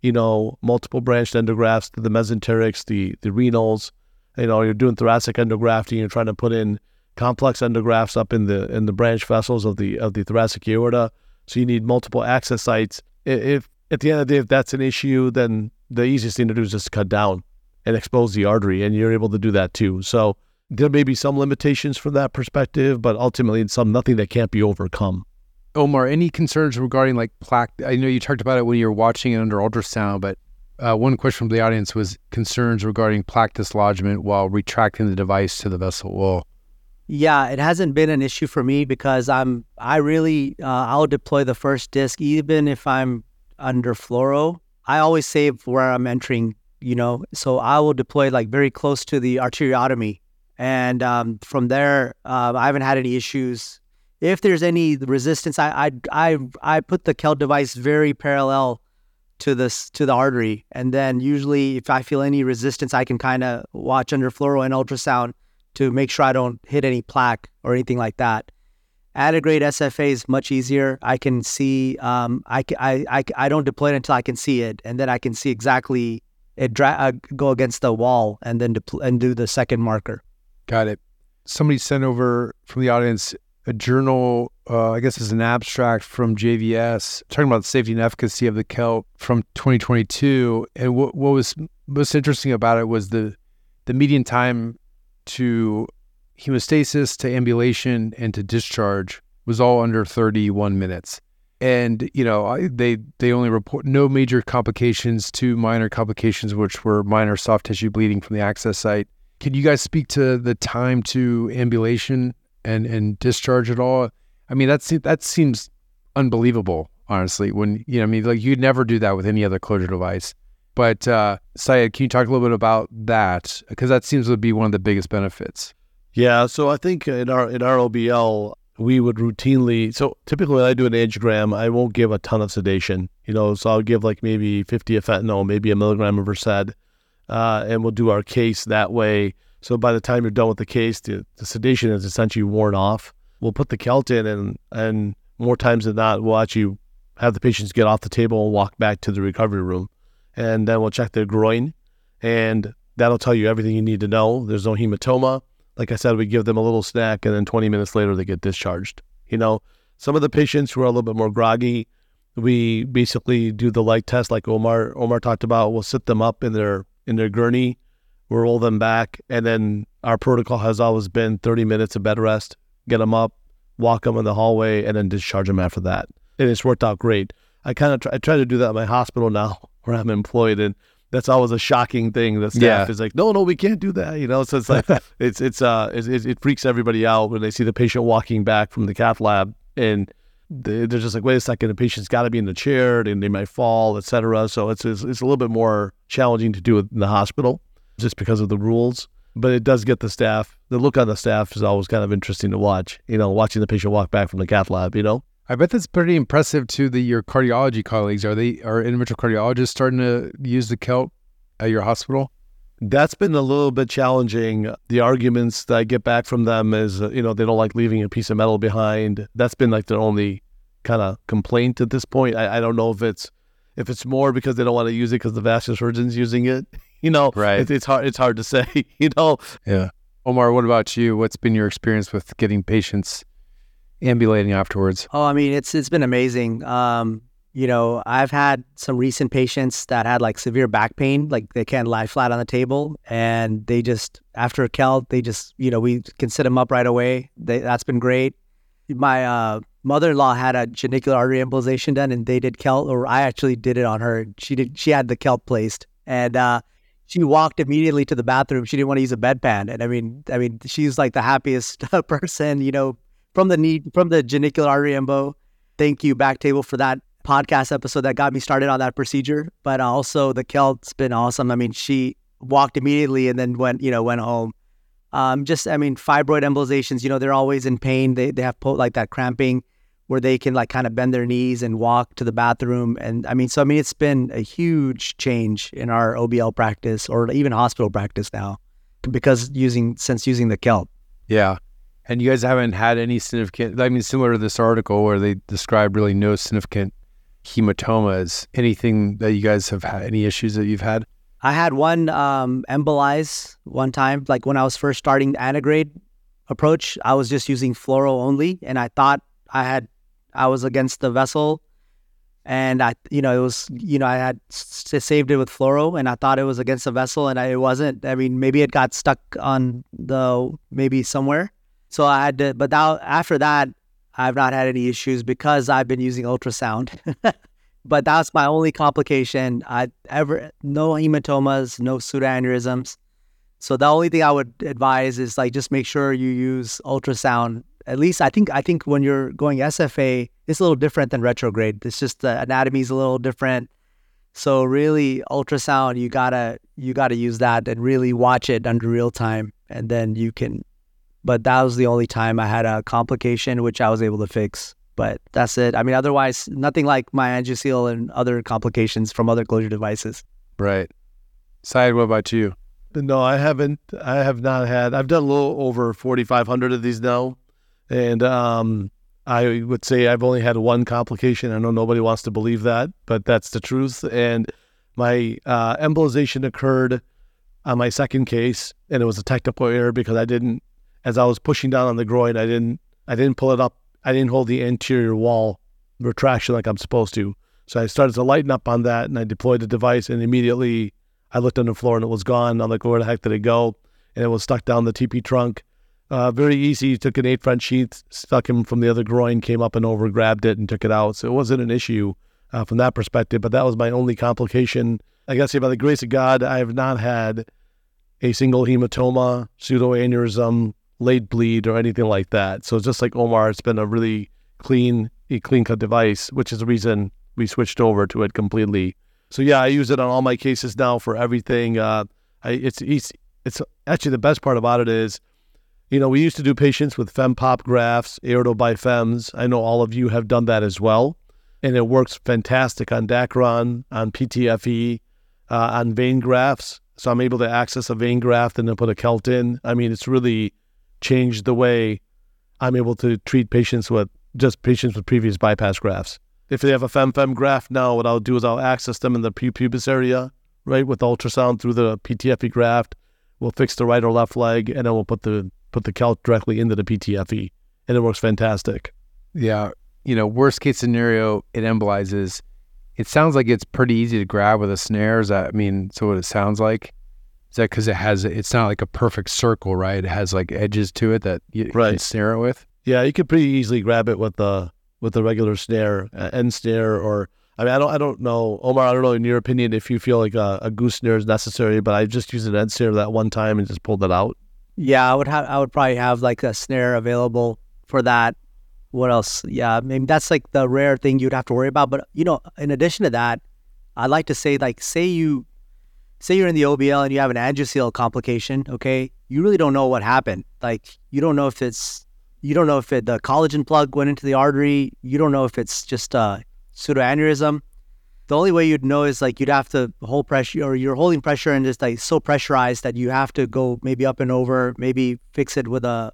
you know, multiple branched endografts to the mesenterics, the, the renals. You know, you're doing thoracic endografting, you're trying to put in complex endografts up in the in the branch vessels of the of the thoracic aorta. So you need multiple access sites. If at the end of the day, if that's an issue, then the easiest thing to do is just cut down and expose the artery, and you're able to do that too. So there may be some limitations from that perspective, but ultimately it's some nothing that can't be overcome. Omar, any concerns regarding like plaque? I know you talked about it when you were watching it under ultrasound, but uh, one question from the audience was concerns regarding plaque dislodgement while retracting the device to the vessel wall. Yeah, it hasn't been an issue for me because I'm I really uh, I'll deploy the first disc even if I'm under fluoro. I always save where I'm entering you know. So I will deploy like very close to the arteriotomy, and um, from there, uh, I haven't had any issues. If there's any resistance, I I I, I put the CELT device very parallel to this to the artery, and then usually if I feel any resistance, I can kind of watch under fluoro and ultrasound to make sure I don't hit any plaque or anything like that. Antegrade SFA is much easier. I can see, um, I, I, I, I don't deploy it until I can see it. And then I can see exactly it dra- uh, go against the wall and then depl- and do the second marker. Got it. Somebody sent over from the audience a journal, uh, I guess it's an abstract from JVS talking about the safety and efficacy of the CELT from 2022. And what, what was most interesting about it was the the median time to hemostasis, to ambulation, and to discharge was all under 31 minutes. and you know I, they they only report no major complications, two minor complications, which were minor soft tissue bleeding from the access site. Can you guys speak to the time to ambulation and and discharge at all? I mean, that's that seems unbelievable, honestly. When you know, I mean, like you'd never do that with any other closure device. But uh, Syed, can you talk a little bit about that? Because that seems to be one of the biggest benefits. Yeah, so I think in our in our OBL, we would routinely so typically when I do an angiogram, I won't give a ton of sedation. You know, so I'll give like maybe 50 of fentanyl, maybe a milligram of Versed, uh, and we'll do our case that way. So by the time you're done with the case, the, the sedation is essentially worn off. We'll put the CELT in, and and more times than not, we'll actually have the patients get off the table and walk back to the recovery room, and then we'll check their groin, and that'll tell you everything you need to know. There's no hematoma like I said, we give them a little snack and then 20 minutes later they get discharged. You know, some of the patients who are a little bit more groggy, we basically do the light test like Omar Omar talked about. We'll sit them up in their in their gurney, we'll roll them back, and then our protocol has always been 30 minutes of bed rest, get them up, walk them in the hallway, and then discharge them after that. And it's worked out great. I kind of try, I try to do that at my hospital now where I'm employed, and that's always a shocking thing. The staff yeah. is like, no, no, we can't do that. You know, so it's like it's it's uh it, it, freaks everybody out when they see the patient walking back from the cath lab and they're just like, wait a second, the patient's got to be in the chair and they might fall, etc. So it's, it's it's a little bit more challenging to do it in the hospital just because of the rules. But it does get the staff. The look on the staff is always kind of interesting to watch. You know, watching the patient walk back from the cath lab. You know. I bet that's pretty impressive to the your cardiology colleagues. Are they are interventional cardiologists starting to use the CELT at your hospital? That's been a little bit challenging. The arguments that I get back from them is, uh, you know, they don't like leaving a piece of metal behind. That's been like their only kind of complaint at this point. I, I, don't know if it's if it's more because they don't want to use it because the vascular surgeon's using it. You know, right? It, it's hard. It's hard to say. You know. Yeah. Omar, what about you? What's been your experience with getting patients ambulating afterwards? Oh, I mean, it's it's been amazing. Um, you know, I've had some recent patients that had like severe back pain, like they can't lie flat on the table, and they just after a CELT, they just you know we can sit them up right away. They, that's been great. My uh, mother-in-law had a genicular artery embolization done, and they did CELT, or I actually did it on her. She did. She had the CELT placed, and uh, she walked immediately to the bathroom. She didn't want to use a bedpan, and I mean, I mean, she's like the happiest person, you know, from the knee, from the genicular artery embo. Thank you, back table, for that podcast episode that got me started on that procedure. But also the CELT's been awesome. I mean, she walked immediately and then went, you know, went home. Um, just, I mean, fibroid embolizations, you know, they're always in pain. They, they have po- like that cramping where they can like kind of bend their knees and walk to the bathroom. And I mean, so, I mean, it's been a huge change in our OBL practice or even hospital practice now because using, since using the CELT. Yeah. And you guys haven't had any significant, I mean, similar to this article where they describe really no significant hematomas. Anything that you guys have had, any issues that you've had? I had one um, embolize one time, like when I was first starting the antegrade approach. I was just using fluoro only, and I thought I had, I was against the vessel, and I, you know, it was, you know, I had saved it with fluoro, and I thought it was against the vessel, and I, it wasn't. I mean, maybe it got stuck on the maybe somewhere, so I had to. But that, after that, I've not had any issues because I've been using ultrasound. but that's my only complication. I ever no hematomas, no pseudoaneurysms. So the only thing I would advise is like just make sure you use ultrasound. At least I think I think when you're going SFA, it's a little different than retrograde. It's just the anatomy is a little different. So really, ultrasound you gotta you gotta use that and really watch it under real time, and then you can but that was the only time I had a complication, which I was able to fix. But that's it. I mean, otherwise, nothing like my Angioseal and other complications from other closure devices. Right. Syed, what about you? No, I haven't. I have not had. I've done a little over 4,500 of these now. And um, I would say I've only had one complication. I know nobody wants to believe that, but that's the truth. And my uh, embolization occurred on my second case, and it was a technical error because I didn't as I was pushing down on the groin, I didn't I didn't pull it up. I didn't hold the anterior wall retraction like I'm supposed to. So I started to lighten up on that, and I deployed the device, and immediately I looked on the floor and it was gone. I'm like, where the heck did it go? And it was stuck down the TP trunk. Uh, very easy. Took an eight French sheath, stuck him from the other groin, came up and over, grabbed it, and took it out. So it wasn't an issue uh, from that perspective. But that was my only complication. I gotta say, by the grace of God, I have not had a single hematoma, pseudoaneurysm, late bleed, or anything like that. So just like Omar, it's been a really clean, a clean cut device, which is the reason we switched over to it completely. So yeah, I use it on all my cases now for everything. Uh, I, it's, it's it's actually the best part about it is, you know, we used to do patients with FemPop grafts, bifems. I know all of you have done that as well, and it works fantastic on Dacron, on PTFE, uh, on vein grafts. So I'm able to access a vein graft and then put a CELT in. I mean, it's really changed the way I'm able to treat patients with just patients with previous bypass grafts. If they have a FemFem graft now, what I'll do is I'll access them in the pubis area, right, with ultrasound through the PTFE graft. We'll fix the right or left leg, and then we'll put the put the CELT directly into the PTFE, and it works fantastic. Yeah, you know, worst case scenario, it embolizes. It sounds like it's pretty easy to grab with a snare. Is that I mean, so what it sounds like? Is that because it has? It's not like a perfect circle, right? It has like edges to it that you Right. can snare it with. Yeah, you could pretty easily grab it with the with the regular snare, uh, end snare, or I mean, I don't I don't know, Omar. I don't know in your opinion if you feel like a, a goose snare is necessary, but I just used an end snare that one time and just pulled it out. Yeah, I would have. I would probably have like a snare available for that. What else? Yeah, I mean that's like the rare thing you'd have to worry about. But you know, in addition to that, I'd like to say like say you, say you're in the OBL and you have an Angioseal complication. Okay, you really don't know what happened. Like you don't know if it's you don't know if it, the collagen plug went into the artery. You don't know if it's just a pseudoaneurysm. The only way you'd know is like you'd have to hold pressure or you're holding pressure and just like so pressurized that you have to go maybe up and over, maybe fix it with a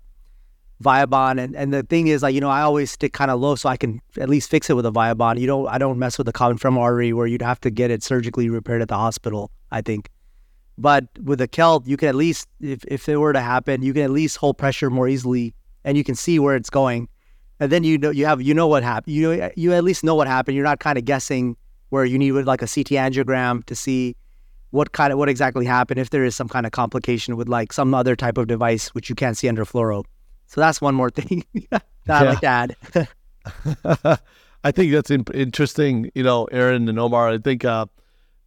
Viabahn. And and the thing is like, you know, I always stick kind of low so I can at least fix it with a Viabahn. You don't I don't mess with the common femoral artery where you'd have to get it surgically repaired at the hospital, I think. But with a CELT, you can at least if if it were to happen, you can at least hold pressure more easily and you can see where it's going. And then you know you have you know what happened. You you at least know what happened. You're not kind of guessing where you need like a CT angiogram to see what kind of what exactly happened if there is some kind of complication with like some other type of device which you can't see under fluoro. So that's one more thing that I Yeah. like to add. I think that's in- interesting, you know, Aaron and Omar. I think uh,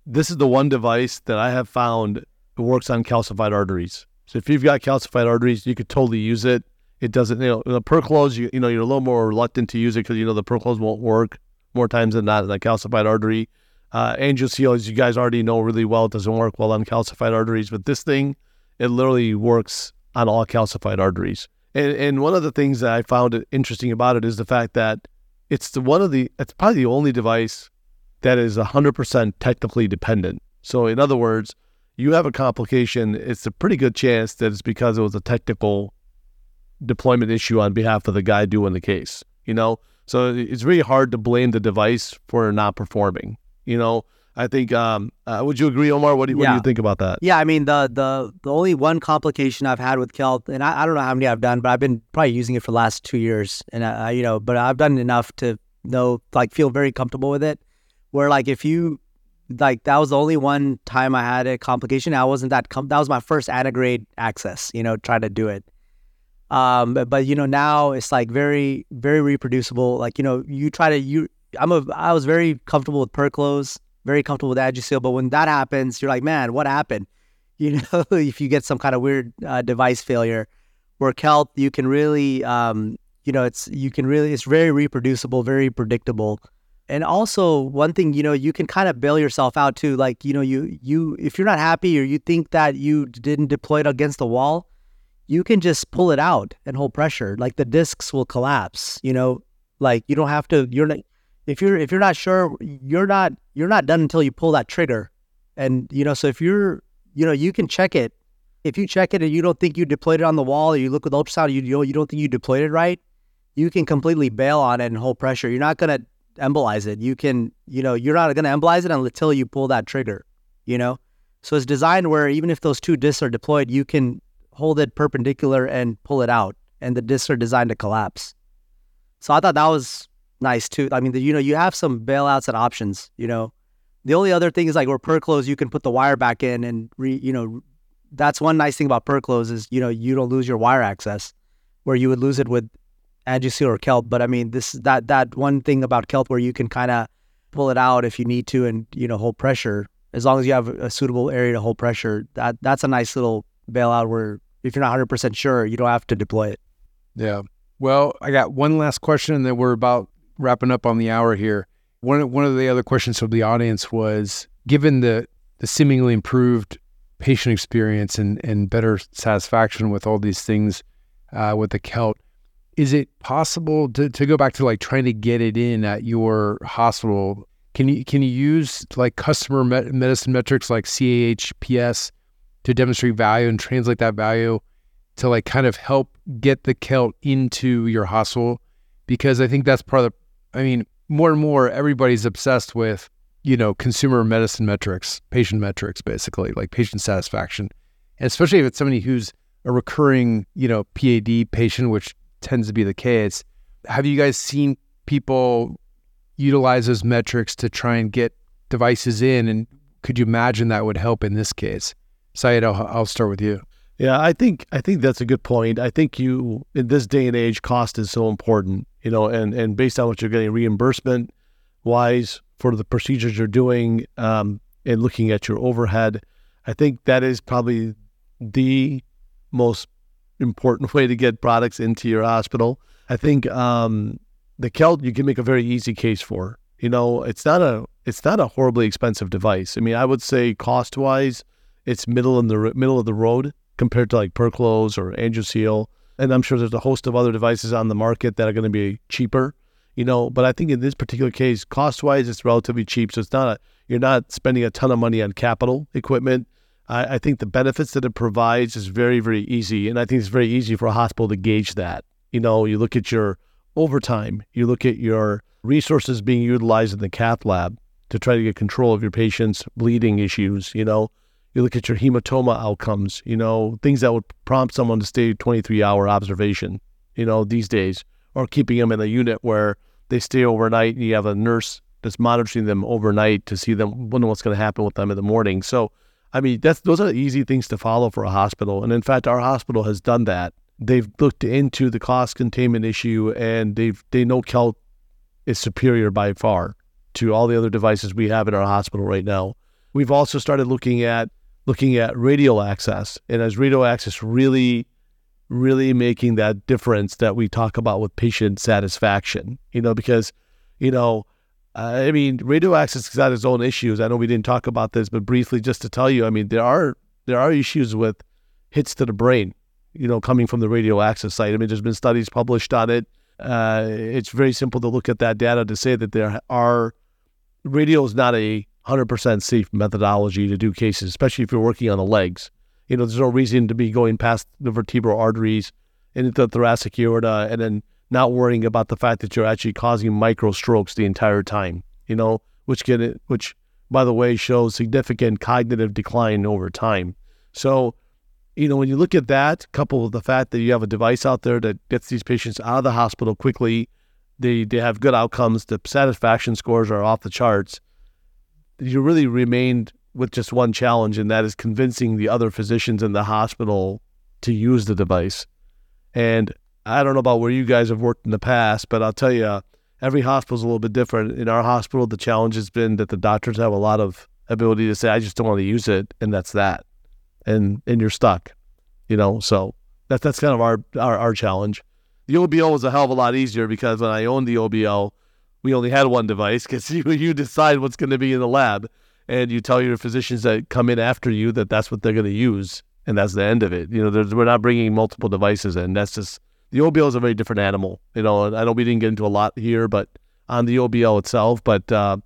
this is the one device that I have found works on calcified arteries. So if you've got calcified arteries, you could totally use it. It doesn't, you know, the perclose, you, you know, you're a little more reluctant to use it because you know the perclose won't work more times than not in a calcified artery. Uh, Angioseal, as you guys already know really well, it doesn't work well on calcified arteries. But this thing, it literally works on all calcified arteries. And, and one of the things that I found interesting about it is the fact that it's the one of the it's probably the only device that is 100% technically dependent. So in other words, you have a complication, it's a pretty good chance that it's because it was a technical deployment issue on behalf of the guy doing the case, you know? So it's really hard to blame the device for not performing, you know? I think um uh, would you agree Omar what do, you what do you think about that? Yeah, I mean the the the only one complication I've had with CELT, and I, I don't know how many I've done, but I've been probably using it for the last two years, and I- you know, but I've done enough to know like feel very comfortable with it. Where like if you like that was the only one time I had a complication. I wasn't that com- that was my first antegrade access, you know, try to do it. Um, but, but you know now it's like very very reproducible. Like you know you try to you I'm a I was very comfortable with Perclose, very comfortable with Angioseal, but when that happens, you're like, man, what happened? You know, if you get some kind of weird uh, device failure, where CELT, you can really, um, you know, it's you can really, it's very reproducible, very predictable, and also one thing, you know, you can kind of bail yourself out too. Like, you know, you you if you're not happy or you think that you didn't deploy it against the wall, you can just pull it out and hold pressure. Like the discs will collapse. You know, like you don't have to. You're not if you're if you're not sure, you're not you're not done until you pull that trigger. And you know, so if you're you know, you can check it. If you check it and you don't think you deployed it on the wall, or you look with ultrasound, you you, don't think you deployed it right, you can completely bail on it and hold pressure. You're not gonna embolize it. You can, you know, you're not gonna embolize it until you pull that trigger. You know, so it's designed where even if those two discs are deployed, you can hold it perpendicular and pull it out, and the discs are designed to collapse. So I thought that was nice too. I mean, the, you know, you have some bailouts and options. You know, the only other thing is like where Perclose, you can put the wire back in and re, you know, that's one nice thing about Perclose is you know you don't lose your wire access. where you would lose it with Angioseal or CELT, But I mean, this that that one thing about CELT where you can kind of pull it out if you need to and you know hold pressure as long as you have a suitable area to hold pressure. That that's a nice little bailout where if you're not 100 percent sure, you don't have to deploy it. Yeah. Well, I got one last question, and then we're about wrapping up on the hour here. One one of the other questions from the audience was, given the the seemingly improved patient experience and and better satisfaction with all these things uh, with the CELT, is it possible to, to go back to like trying to get it in at your hospital? Can you can you use like customer medicine metrics like CAHPS to demonstrate value and translate that value to like kind of help get the CELT into your hospital? Because I think that's part of the. I mean, more and more everybody's obsessed with you know consumer medicine metrics, patient metrics, basically like patient satisfaction, and especially if it's somebody who's a recurring you know PAD patient, which tends to be the case. Have you guys seen people utilize those metrics to try and get devices in? And could you imagine that would help in this case? Syed, I'll, I'll start with you. Yeah, I think I think that's a good point. I think you in this day and age, cost is so important, you know, and and based on what you're getting reimbursement wise for the procedures you're doing, um, and looking at your overhead, I think that is probably the most important way to get products into your hospital. I think um, the CELT you can make a very easy case for. You know, it's not a it's not a horribly expensive device. I mean, I would say cost wise, it's middle in the middle of the road compared to like Perclose or Angioseal. And I'm sure there's a host of other devices on the market that are going to be cheaper. You know, but I think in this particular case, cost wise, it's relatively cheap. So it's not a you're not spending a ton of money on capital equipment. I, I think the benefits that it provides is very, very easy. And I think it's very easy for a hospital to gauge that. You know, you look at your overtime, you look at your resources being utilized in the cath lab to try to get control of your patient's bleeding issues, you know, you look at your hematoma outcomes, you know, things that would prompt someone to stay 23 hour observation, you know, these days, or keeping them in a unit where they stay overnight and you have a nurse that's monitoring them overnight to see them, wonder what's going to happen with them in the morning. So I mean, that's those are easy things to follow for a hospital. And in fact, our hospital has done that. They've looked into the cost containment issue and they've they know CELT is superior by far to all the other devices we have in our hospital right now. We've also started looking at looking at radial access. And as radial access really really making that difference that we talk about with patient satisfaction, you know, because, you know, I mean, radio access has got its own issues. I know we didn't talk about this, but briefly, just to tell you, I mean, there are there are issues with hits to the brain, you know, coming from the radio access site. I mean, there's been studies published on it. Uh, it's very simple to look at that data to say that there are radio is not a 100% safe methodology to do cases, especially if you're working on the legs. You know, there's no reason to be going past the vertebral arteries into the thoracic aorta and then not worrying about the fact that you're actually causing micro strokes the entire time, you know, which can, which by the way, shows significant cognitive decline over time. So, you know, when you look at that, coupled with the fact that you have a device out there that gets these patients out of the hospital quickly, they, they have good outcomes, the satisfaction scores are off the charts, you really remained with just one challenge, and that is convincing the other physicians in the hospital to use the device. And I don't know about where you guys have worked in the past, but I'll tell you, every hospital is a little bit different. In our hospital, the challenge has been that the doctors have a lot of ability to say, "I just don't want to use it," and that's that, and and you're stuck, you know. So that's that's kind of our our, our challenge. The OBL was a hell of a lot easier because when I owned the OBL, we only had one device because you you decide what's going to be in the lab, and you tell your physicians that come in after you that that's what they're going to use, and that's the end of it. You know, we're not bringing multiple devices in. That's just the OBL is a very different animal. You know, I know we didn't get into a lot here, but on the OBL itself, but uh,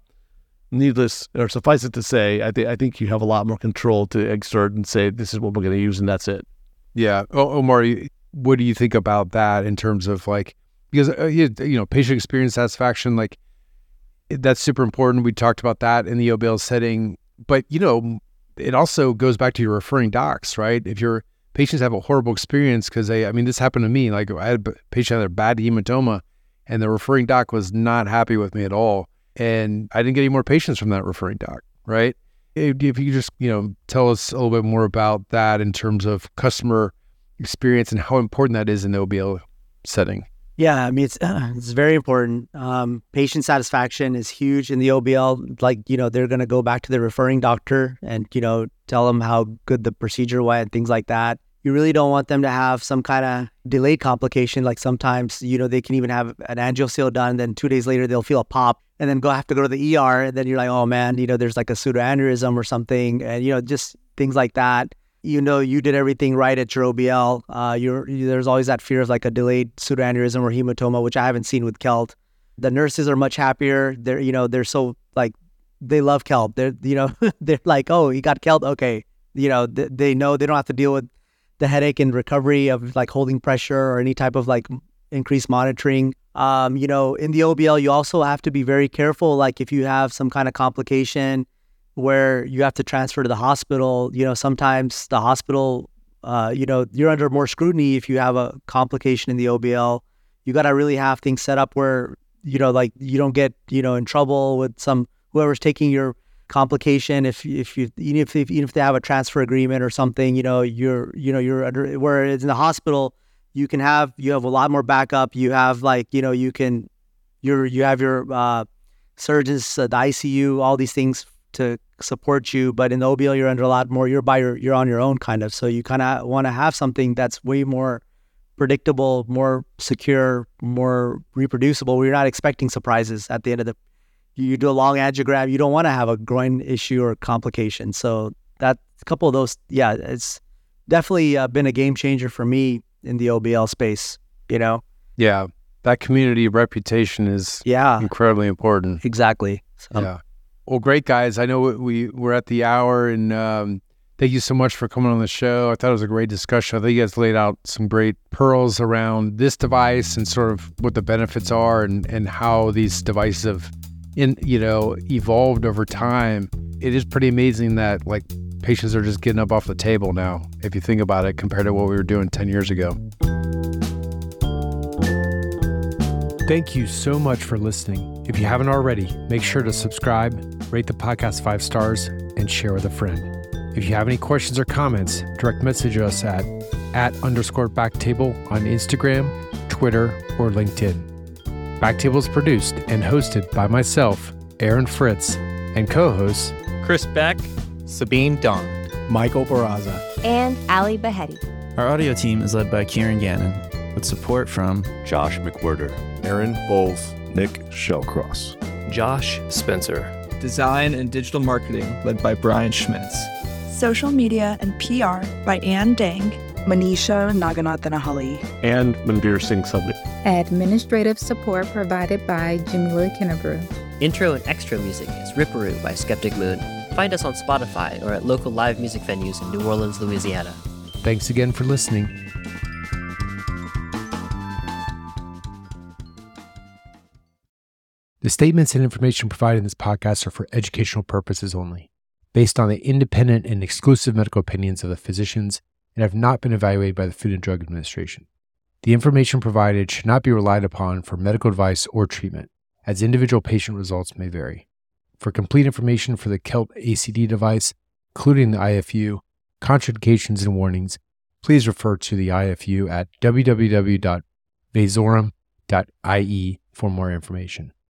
needless or suffice it to say, I think I think you have a lot more control to exert and say this is what we're going to use and that's it. Yeah, Omar, what do you think about that in terms of like because uh, you know patient experience satisfaction like that's super important. We talked about that in the OBL setting, but you know it also goes back to your referring docs, right? If you're patients have a horrible experience because they, I mean, this happened to me. Like I had a patient had a bad hematoma and the referring doc was not happy with me at all. And I didn't get any more patients from that referring doc, right? If, you just, you know, tell us a little bit more about that in terms of customer experience and how important that is in the OBL setting. Yeah, I mean it's it's very important. Um, patient satisfaction is huge in the OBL. Like you know, they're gonna go back to the referring doctor and you know tell them how good the procedure went, things like that. You really don't want them to have some kind of delayed complication. Like sometimes you know they can even have an angioseal done, then two days later they'll feel a pop, and then go have to go to the ER, and then you're like, oh man, you know there's like a pseudoaneurysm or something, and you know just things like that you know you did everything right at your OBL. Uh, you're, you, there's always that fear of like a delayed pseudoaneurysm or hematoma, which I haven't seen with CELT. The nurses are much happier. They're you know they're so like they love CELT. They're you know they're like oh you got CELT. okay. You know they, they know they don't have to deal with the headache and recovery of like holding pressure or any type of like increased monitoring. Um, you know, in the OBL, you also have to be very careful. Like if you have some kind of complication, where you have to transfer to the hospital. You know, sometimes the hospital, uh, you know, you're under more scrutiny if you have a complication in the OBL. You got to really have things set up where, you know, like you don't get, you know, in trouble with some whoever's taking your complication. If if you even if even if they have a transfer agreement or something, you know, you're you know you're under. it's in the hospital, you can have you have a lot more backup. You have like you know you can, you're you have your uh, surgeons, uh, the ICU, all these things to support you. But in the OBL, you're under a lot more. You're by your, you're on your own kind of. So you kind of want to have something that's way more predictable, more secure, more reproducible. Where you're not expecting surprises at the end of the. You do a long angiogram. You don't want to have a groin issue or complication. So that a couple of those, yeah, it's definitely uh, been a game changer for me in the OBL space. You know. Yeah, that community reputation is yeah incredibly important. Exactly. So. Yeah. Well, great guys. I know we we're at the hour, and um, thank you so much for coming on the show. I thought it was a great discussion. I think you guys laid out some great pearls around this device and sort of what the benefits are, and and how these devices have, in you know, evolved over time. It is pretty amazing that like patients are just getting up off the table now, if you think about it, compared to what we were doing ten years ago. Thank you so much for listening. If you haven't already, make sure to subscribe, rate the podcast five stars, and share with a friend. If you have any questions or comments, direct message us at at underscore backtable on Instagram, Twitter, or LinkedIn. Backtable is produced and hosted by myself, Aaron Fritts, and co-hosts Chris Beck, Sabine Dong, Michael Barraza, and Ali Behetti. Our audio team is led by Kieran Gannon, with support from Josh McWhirter. Aaron Bowles, Nick Shellcross, Josh Spencer. Design and digital marketing led by Brian Schmitz. Social media and PR by Ann Dang, Manisha Naganathanahali, and Manveer Singh Sabri. Administrative support provided by Jamila Kinnebrew. Intro and extra music is Ripperoo by Skeptic Moon. Find us on Spotify or at local live music venues in New Orleans, Louisiana. Thanks again for listening. The statements and information provided in this podcast are for educational purposes only, based on the independent and exclusive medical opinions of the physicians and have not been evaluated by the Food and Drug Administration. The information provided should not be relied upon for medical advice or treatment, as individual patient results may vary. For complete information for the CELT ACD device, including the IFU, contraindications and warnings, please refer to the IFU at www.vasorum.ie for more information.